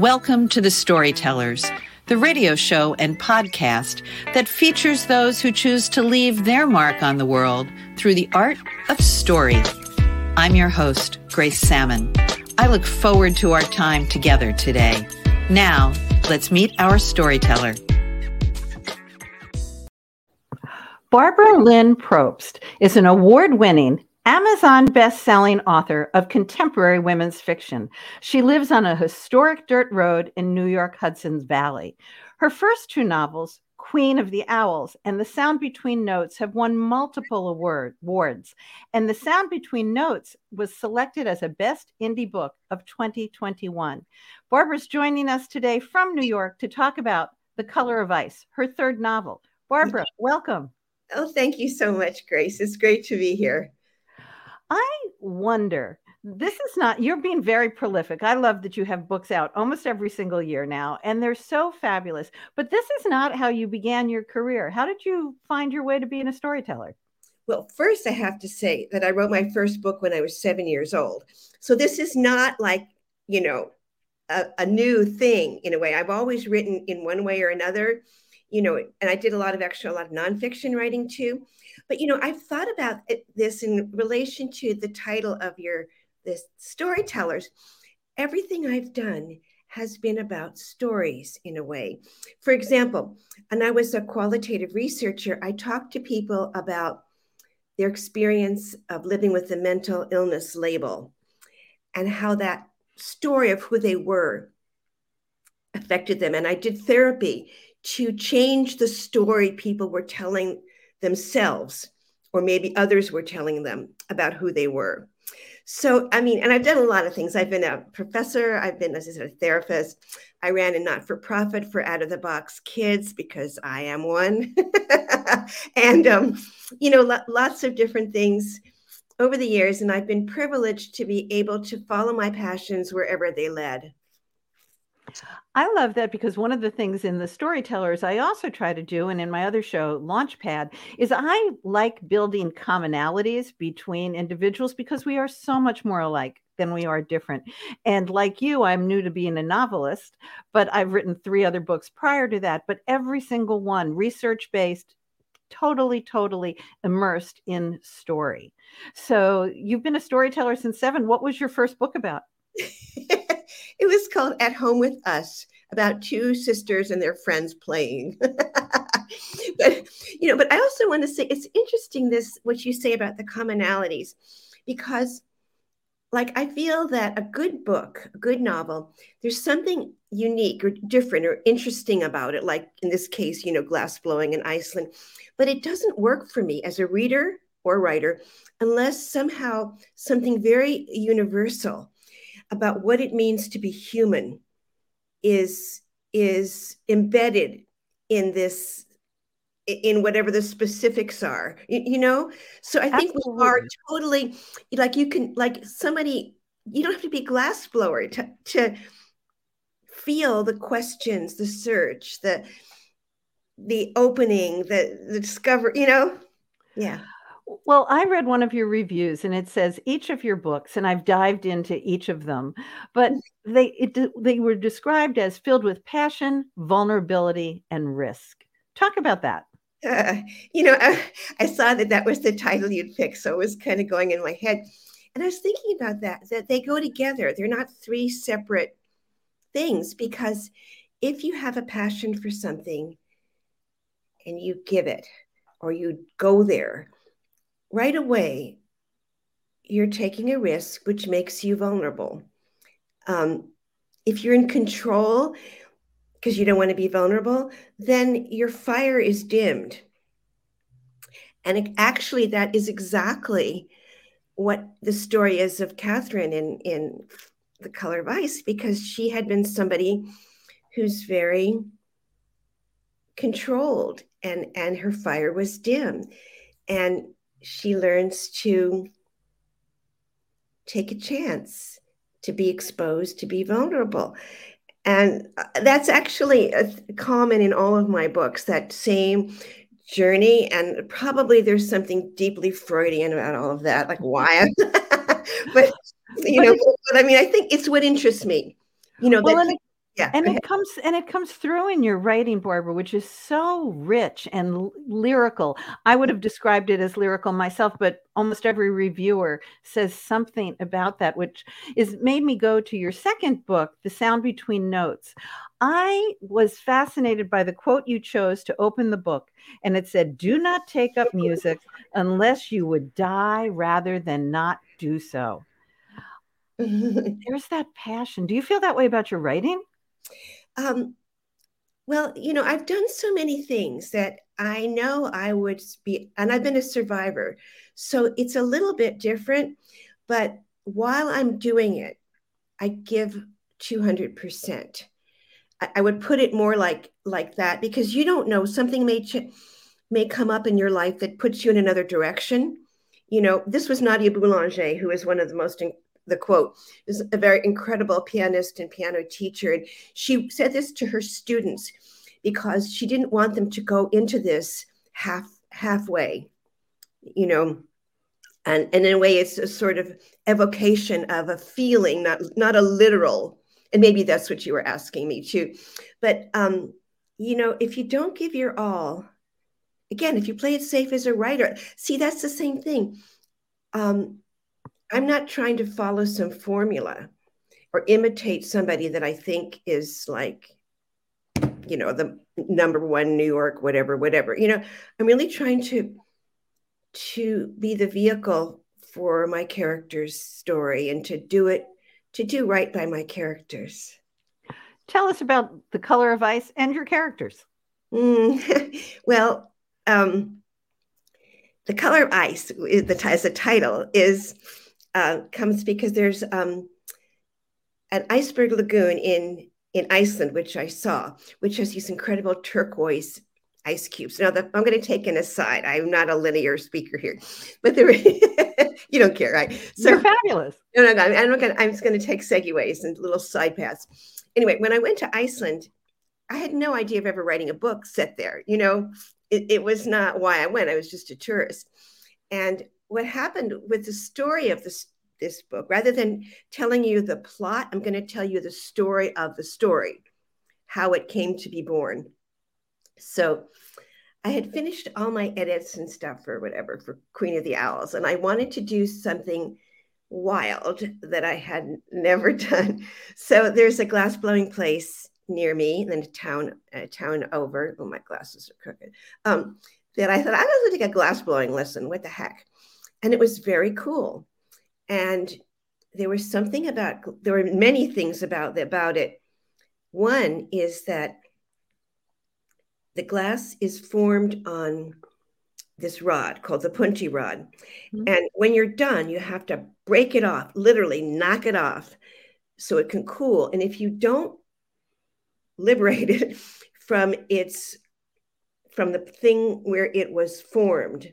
Welcome to The Storytellers, the radio show and podcast that features those who choose to leave their mark on the world through the art of story. I'm your host, Grace Sammon. I look forward to our time together today. Now, let's meet our storyteller. Barbara Lynn Probst is an award winning Amazon best-selling author of contemporary women's fiction. She lives on a historic dirt road in New York Hudson's Valley. Her first two novels, Queen of the Owls and The Sound Between Notes, have won multiple award, awards. And The Sound Between Notes was selected as a best indie book of 2021. Barbara's joining us today from New York to talk about The Color of Ice, her third novel. Barbara, welcome. Oh, thank you so much, Grace. It's great to be here. I wonder, this is not, you're being very prolific. I love that you have books out almost every single year now, and they're so fabulous. But this is not how you began your career. How did you find your way to being a storyteller? Well, first, I have to say that I wrote my first book when I was seven years old. So this is not like, you know, a, a new thing in a way. I've always written in one way or another you know, and I did a lot of extra, a lot of nonfiction writing too. But you know, I've thought about it, this in relation to the title of your this storytellers. Everything I've done has been about stories in a way. For example, and I was a qualitative researcher, I talked to people about their experience of living with the mental illness label and how that story of who they were affected them. And I did therapy to change the story people were telling themselves, or maybe others were telling them about who they were. So, I mean, and I've done a lot of things. I've been a professor, I've been, as I said, a therapist. I ran a not for profit for out of the box kids because I am one. and, um, you know, lo- lots of different things over the years. And I've been privileged to be able to follow my passions wherever they led. I love that because one of the things in the storytellers I also try to do, and in my other show, Launchpad, is I like building commonalities between individuals because we are so much more alike than we are different. And like you, I'm new to being a novelist, but I've written three other books prior to that, but every single one research based, totally, totally immersed in story. So you've been a storyteller since seven. What was your first book about? it was called At Home with Us about two sisters and their friends playing. but you know, but I also want to say it's interesting this what you say about the commonalities because like I feel that a good book, a good novel, there's something unique or different or interesting about it like in this case, you know, glass blowing in Iceland, but it doesn't work for me as a reader or writer unless somehow something very universal about what it means to be human is is embedded in this in whatever the specifics are you, you know? So i think Absolutely. we are totally like you can like somebody you don't have to be glass blower to to feel the questions the search the the opening the the discover you know? Yeah well, I read one of your reviews and it says each of your books, and I've dived into each of them, but mm. they it, they were described as filled with passion, vulnerability, and risk. Talk about that. Uh, you know, I, I, saw that that was the title you'd pick, so it was kind of going in my head, and I was thinking about that that they go together. They're not three separate things because if you have a passion for something and you give it or you go there right away, you're taking a risk, which makes you vulnerable. Um, if you're in control because you don't want to be vulnerable, then your fire is dimmed. And it, actually, that is exactly what the story is of Catherine in, in The Color of Ice, because she had been somebody who's very controlled and, and her fire was dim. And she learns to take a chance to be exposed, to be vulnerable. And uh, that's actually common in all of my books, that same journey. And probably there's something deeply Freudian about all of that, like why. but, you know, but I mean, I think it's what interests me. You know, well, that, Yeah. And it comes and it comes through in your writing, Barbara, which is so rich and l- lyrical. I would mm. have described it as lyrical myself, but almost every reviewer says something about that, which is made me go to your second book, The Sound Between Notes. I was fascinated by the quote you chose to open the book, and it said, Do not take up music unless you would die rather than not do so. There's that passion. Do you feel that way about your writing? Um, well, you know, I've done so many things that I know I would be, and I've been a survivor. So it's a little bit different. But while I'm doing it, I give 200%. I, I would put it more like like that because you don't know something may ch- may come up in your life that puts you in another direction. You know, this was Nadia Boulanger, who is one of the most the quote is a very incredible pianist and piano teacher. And she said this to her students because she didn't want them to go into this half halfway, you know. And, and in a way, it's a sort of evocation of a feeling, not not a literal. And maybe that's what you were asking me too. But um, you know, if you don't give your all, again, if you play it safe as a writer, see that's the same thing. Um, I'm not trying to follow some formula or imitate somebody that I think is like, you know, the number one New York, whatever, whatever. You know, I'm really trying to to be the vehicle for my character's story and to do it to do right by my characters. Tell us about the color of ice and your characters. Mm, well, um, the color of ice, the as the title is uh, comes because there's um, an iceberg lagoon in in Iceland, which I saw, which has these incredible turquoise ice cubes. Now, the, I'm going to take an aside. I'm not a linear speaker here, but there, you don't care, right? So You're fabulous. No, no, no. I'm, gonna, I'm just going to take segues and little side paths. Anyway, when I went to Iceland, I had no idea of ever writing a book set there. You know, it, it was not why I went. I was just a tourist. And what happened with the story of this this book rather than telling you the plot i'm going to tell you the story of the story how it came to be born. So i had finished all my edits and stuff or whatever for queen of the owls and i wanted to do something wild that i had never done. So there's a glass blowing place near me and then a town a town over. Oh my glasses are crooked. Um, that i thought i was going to take a glass blowing lesson. What the heck and it was very cool. And there was something about there were many things about about it. One is that the glass is formed on this rod called the punti rod. Mm-hmm. And when you're done, you have to break it off, literally knock it off so it can cool. And if you don't liberate it from its from the thing where it was formed,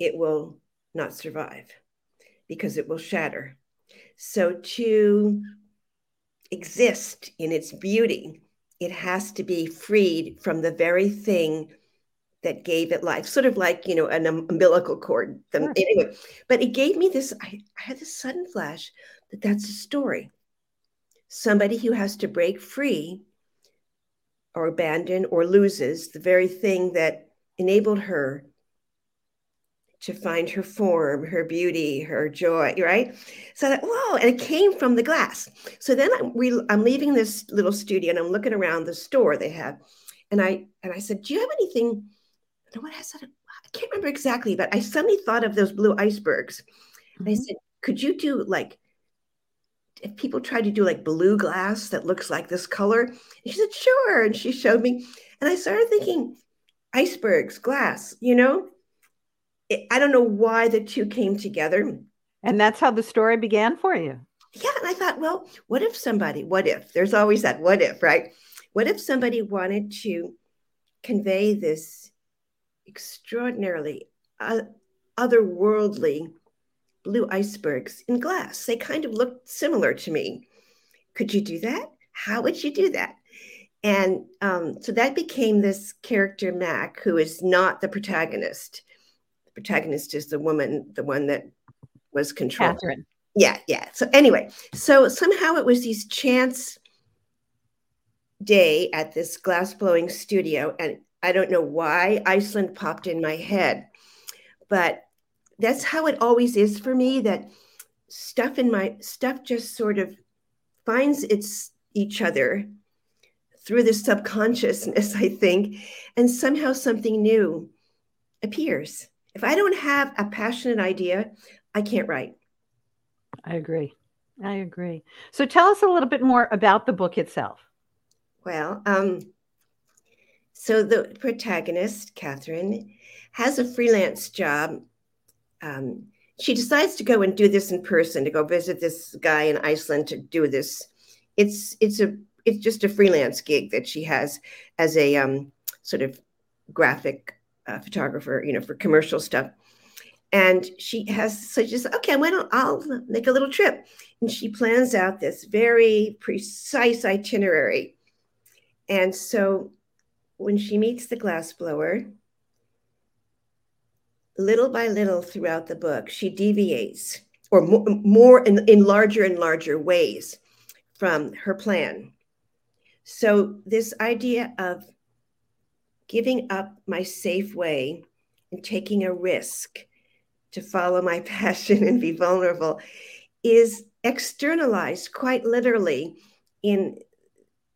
it will not survive because it will shatter. So, to exist in its beauty, it has to be freed from the very thing that gave it life, sort of like, you know, an um, umbilical cord. Um, sure. Anyway, but it gave me this, I, I had this sudden flash that that's a story. Somebody who has to break free or abandon or loses the very thing that enabled her to find her form, her beauty, her joy, right? So that, whoa, and it came from the glass. So then I'm, we, I'm leaving this little studio and I'm looking around the store they have. And I, and I said, do you have anything? No one has that. I can't remember exactly, but I suddenly thought of those blue icebergs. Mm-hmm. I said, could you do like, if people try to do like blue glass that looks like this color? And she said, sure. And she showed me. And I started thinking, icebergs, glass, you know? I don't know why the two came together. And that's how the story began for you. Yeah. And I thought, well, what if somebody, what if? There's always that what if, right? What if somebody wanted to convey this extraordinarily uh, otherworldly blue icebergs in glass? They kind of looked similar to me. Could you do that? How would you do that? And um, so that became this character, Mac, who is not the protagonist protagonist is the woman, the one that was controlled. Catherine. Yeah, yeah. So anyway, so somehow it was these chance day at this glass blowing studio, and I don't know why Iceland popped in my head, but that's how it always is for me that stuff in my stuff just sort of finds its each other through the subconsciousness, I think, and somehow something new appears. If I don't have a passionate idea, I can't write. I agree. I agree. So tell us a little bit more about the book itself. Well, um, so the protagonist, Catherine, has a freelance job. Um, she decides to go and do this in person, to go visit this guy in Iceland to do this. It's it's a it's just a freelance gig that she has as a um, sort of graphic uh, photographer, you know, for commercial stuff. And she has, so she says, okay, why don't I'll make a little trip. And she plans out this very precise itinerary. And so when she meets the glassblower, little by little throughout the book, she deviates or more, more in, in larger and larger ways from her plan. So, this idea of giving up my safe way and taking a risk to follow my passion and be vulnerable is externalized quite literally in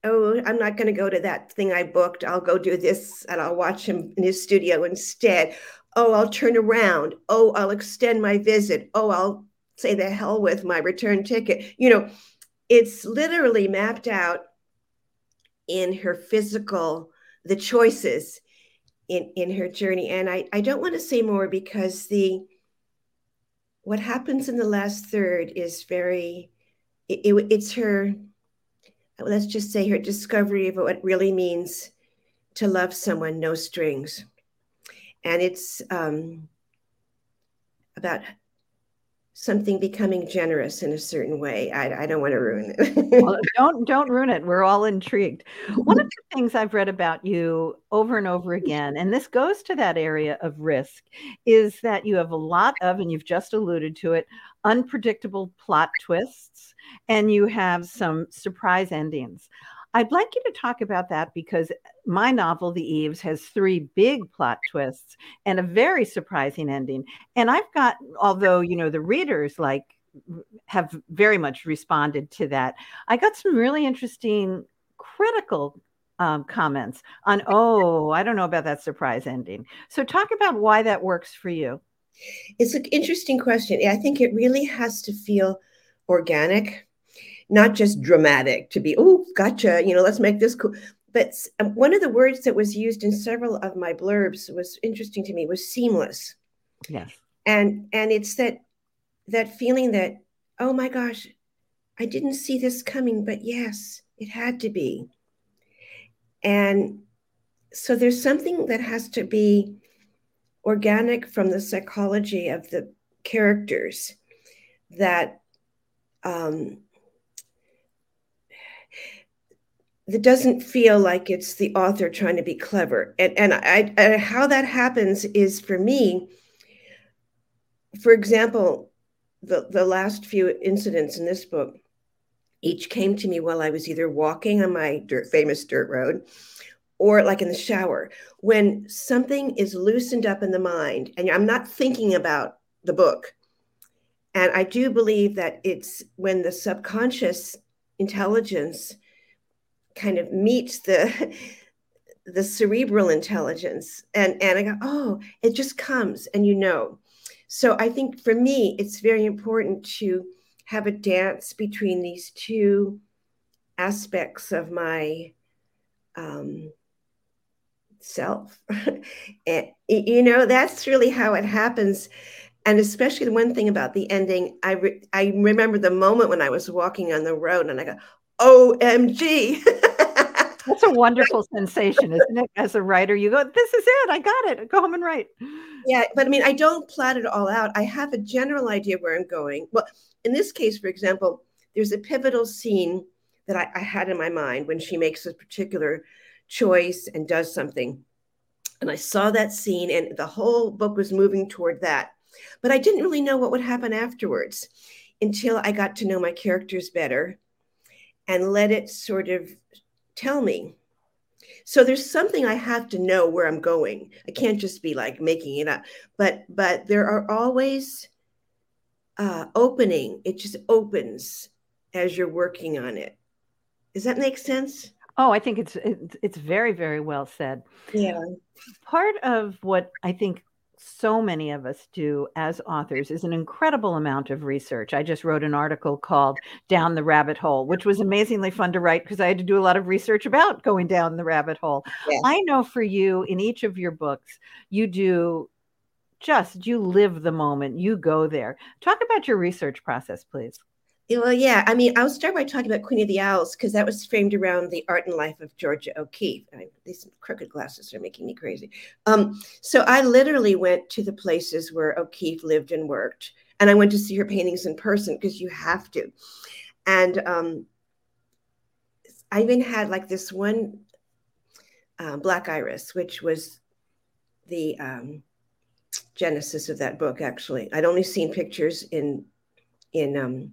oh i'm not going to go to that thing i booked. I'll go do this and i'll watch him in his studio instead. Oh i'll turn around. Oh i'll extend my visit. Oh i'll say the hell with my return ticket. You know it's literally mapped out in her physical the choices in in her journey. And i i don't want to say more because the what happens in the last third is very it, it, it's her let's just say her discovery of what it really means to love someone no strings. And it's um, about something becoming generous in a certain way. I, I don't want to ruin it. well, don't don't ruin it. We're all intrigued. One of the things I've read about you over and over again, and this goes to that area of risk, is that you have a lot of, and you've just alluded to it, unpredictable plot twists, and you have some surprise endings. I'd like you to talk about that because my novel, The Eves, has three big plot twists and a very surprising ending. And I've got, although, you know, the readers like have very much responded to that, I got some really interesting critical um, comments on, oh, I don't know about that surprise ending. So, talk about why that works for you. It's an interesting question. I think it really has to feel organic not just dramatic to be, oh, gotcha, you know, let's make this cool. But um, one of the words that was used in several of my blurbs was interesting to me was seamless. Yes. And and it's that that feeling that, oh my gosh, I didn't see this coming, but yes, it had to be. And so there's something that has to be organic from the psychology of the characters that um, that doesn't feel like it's the author trying to be clever. And, and I, how that happens is for me, for example, the, the last few incidents in this book each came to me while I was either walking on my dirt, famous dirt road or like in the shower. When something is loosened up in the mind, and I'm not thinking about the book, and I do believe that it's when the subconscious intelligence kind of meet the the cerebral intelligence. And and i go oh it just comes and you know. So i think for me it's very important to have a dance between these two aspects of my um, self. And you know that's really how it happens. And especially the one thing about the ending i re- i remember the moment when i was walking on the road and i go omg That's a wonderful sensation, isn't it? As a writer, you go, this is it. I got it. Go home and write. Yeah, but I mean, I don't plot it all out. I have a general idea where I'm going. Well, in this case, for example, there's a pivotal scene that I, I had in my mind when she makes a particular choice and does something. And I saw that scene, and the whole book was moving toward that. But I didn't really know what would happen afterwards until I got to know my characters better and let it sort of tell me. So there's something I have to know where I'm going. I can't just be like making it up. But but there are always uh, opening. It just opens as you're working on it. Does that make sense? Oh, I think it's it's, it's very very well said. Yeah. Part of what I think so many of us do as authors is an incredible amount of research. I just wrote an article called Down the Rabbit Hole, which was amazingly fun to write because I had to do a lot of research about going down the rabbit hole. Yeah. I know for you, in each of your books, you do just, you live the moment, you go there. Talk about your research process, please. Well, yeah. I mean, I'll start by talking about Queen of the Owls because that was framed around the art and life of Georgia O'Keeffe. I, these crooked glasses are making me crazy. Um, so I literally went to the places where O'Keeffe lived and worked, and I went to see her paintings in person because you have to. And um, I even had like this one uh, Black Iris, which was the um, genesis of that book. Actually, I'd only seen pictures in in um,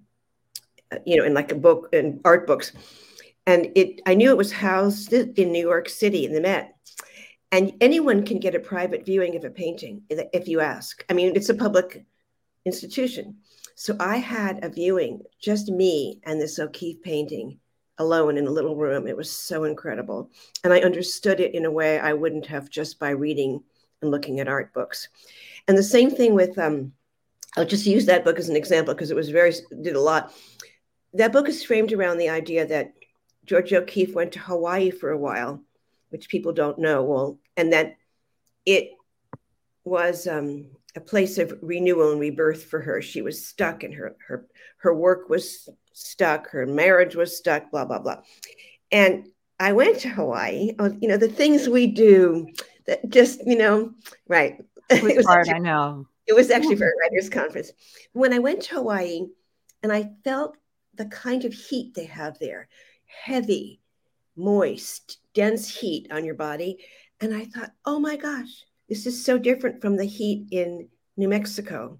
you know, in like a book in art books. And it, I knew it was housed in New York City in the Met. And anyone can get a private viewing of a painting if you ask. I mean, it's a public institution. So I had a viewing, just me and this O'Keeffe painting alone in a little room. It was so incredible. And I understood it in a way I wouldn't have just by reading and looking at art books. And the same thing with, um, I'll just use that book as an example because it was very, did a lot that book is framed around the idea that George O'Keeffe went to Hawaii for a while, which people don't know. Well, and that it was um, a place of renewal and rebirth for her. She was stuck, and her her her work was stuck. Her marriage was stuck. Blah blah blah. And I went to Hawaii. Oh, you know the things we do that just you know right. It was, it was hard. Actually, I know. It was actually for a writers' conference. When I went to Hawaii, and I felt the kind of heat they have there heavy, moist, dense heat on your body. And I thought, oh my gosh, this is so different from the heat in New Mexico.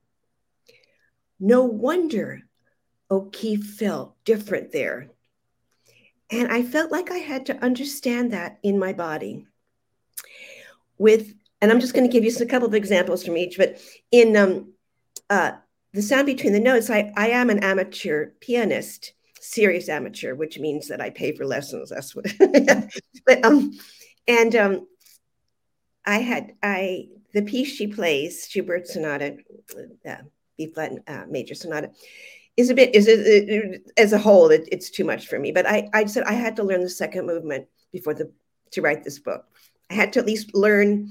No wonder O'Keeffe felt different there. And I felt like I had to understand that in my body. With, and I'm just going to give you a couple of examples from each, but in um, uh, the sound between the notes, I, I am an amateur pianist, serious amateur, which means that I pay for lessons. That's what. but um, and um, I had I the piece she plays, Schubert Sonata, uh, B flat uh, major sonata, is a bit is a, as a whole it, it's too much for me. But I I said I had to learn the second movement before the to write this book. I had to at least learn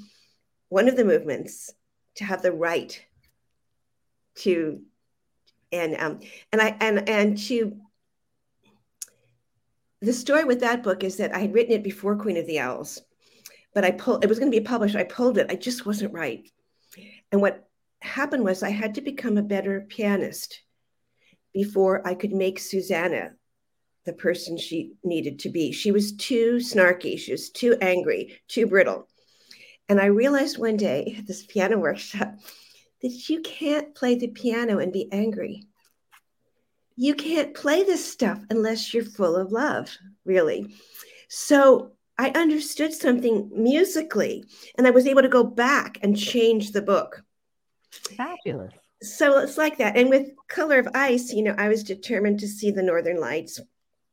one of the movements to have the right to and um and I and and to the story with that book is that I had written it before Queen of the Owls, but I pulled it was going to be published. I pulled it. I just wasn't right. And what happened was I had to become a better pianist before I could make Susanna the person she needed to be. She was too snarky, she was too angry, too brittle. And I realized one day at this piano workshop that you can't play the piano and be angry. You can't play this stuff unless you're full of love, really. So I understood something musically, and I was able to go back and change the book. Fabulous. So it's like that. And with Color of Ice, you know, I was determined to see the Northern Lights.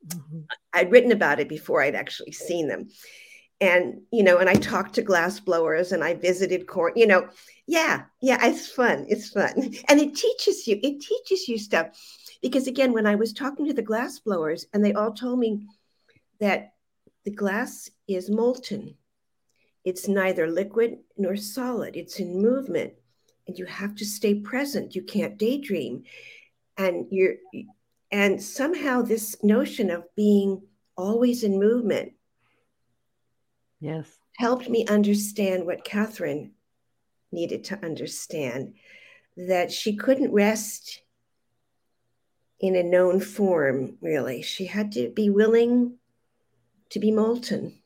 Mm-hmm. I'd written about it before I'd actually seen them and you know and i talked to glass blowers and i visited court you know yeah yeah it's fun it's fun. And it teaches you it teaches you stuff. Because again when i was talking to the glass blowers and they all told me that the glass is molten it's neither liquid nor solid it's in movement and you have to stay present you can't daydream. And you're and somehow this notion of being always in movement Yes. Helped me understand what Catherine needed to understand that she couldn't rest in a known form, really. She had to be willing to be molten.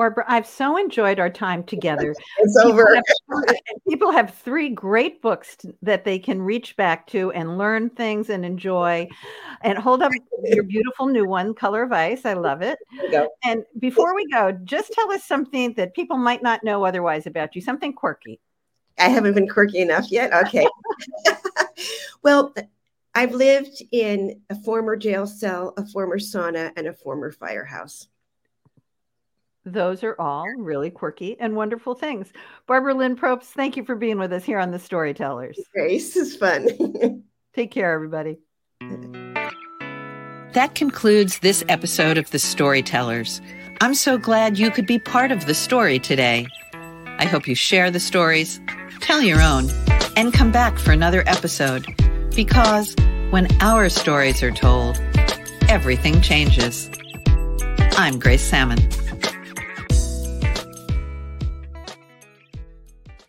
Barbara, I've so enjoyed our time together. It's over. People have, people have three great books that they can reach back to and learn things and enjoy. And hold up your beautiful new one, Color of Ice. I love it. And before we go, just tell us something that people might not know otherwise about you, something quirky. I haven't been quirky enough yet. Okay. well, I've lived in a former jail cell, a former sauna, and a former firehouse. Those are all really quirky and wonderful things. Barbara Lynn Probst, thank you for being with us here on The Storytellers. Grace is fun. Take care, everybody. That concludes this episode of The Storytellers. I'm so glad you could be part of the story today. I hope you share the stories, tell your own, and come back for another episode. Because when our stories are told, everything changes. I'm Grace Sammon.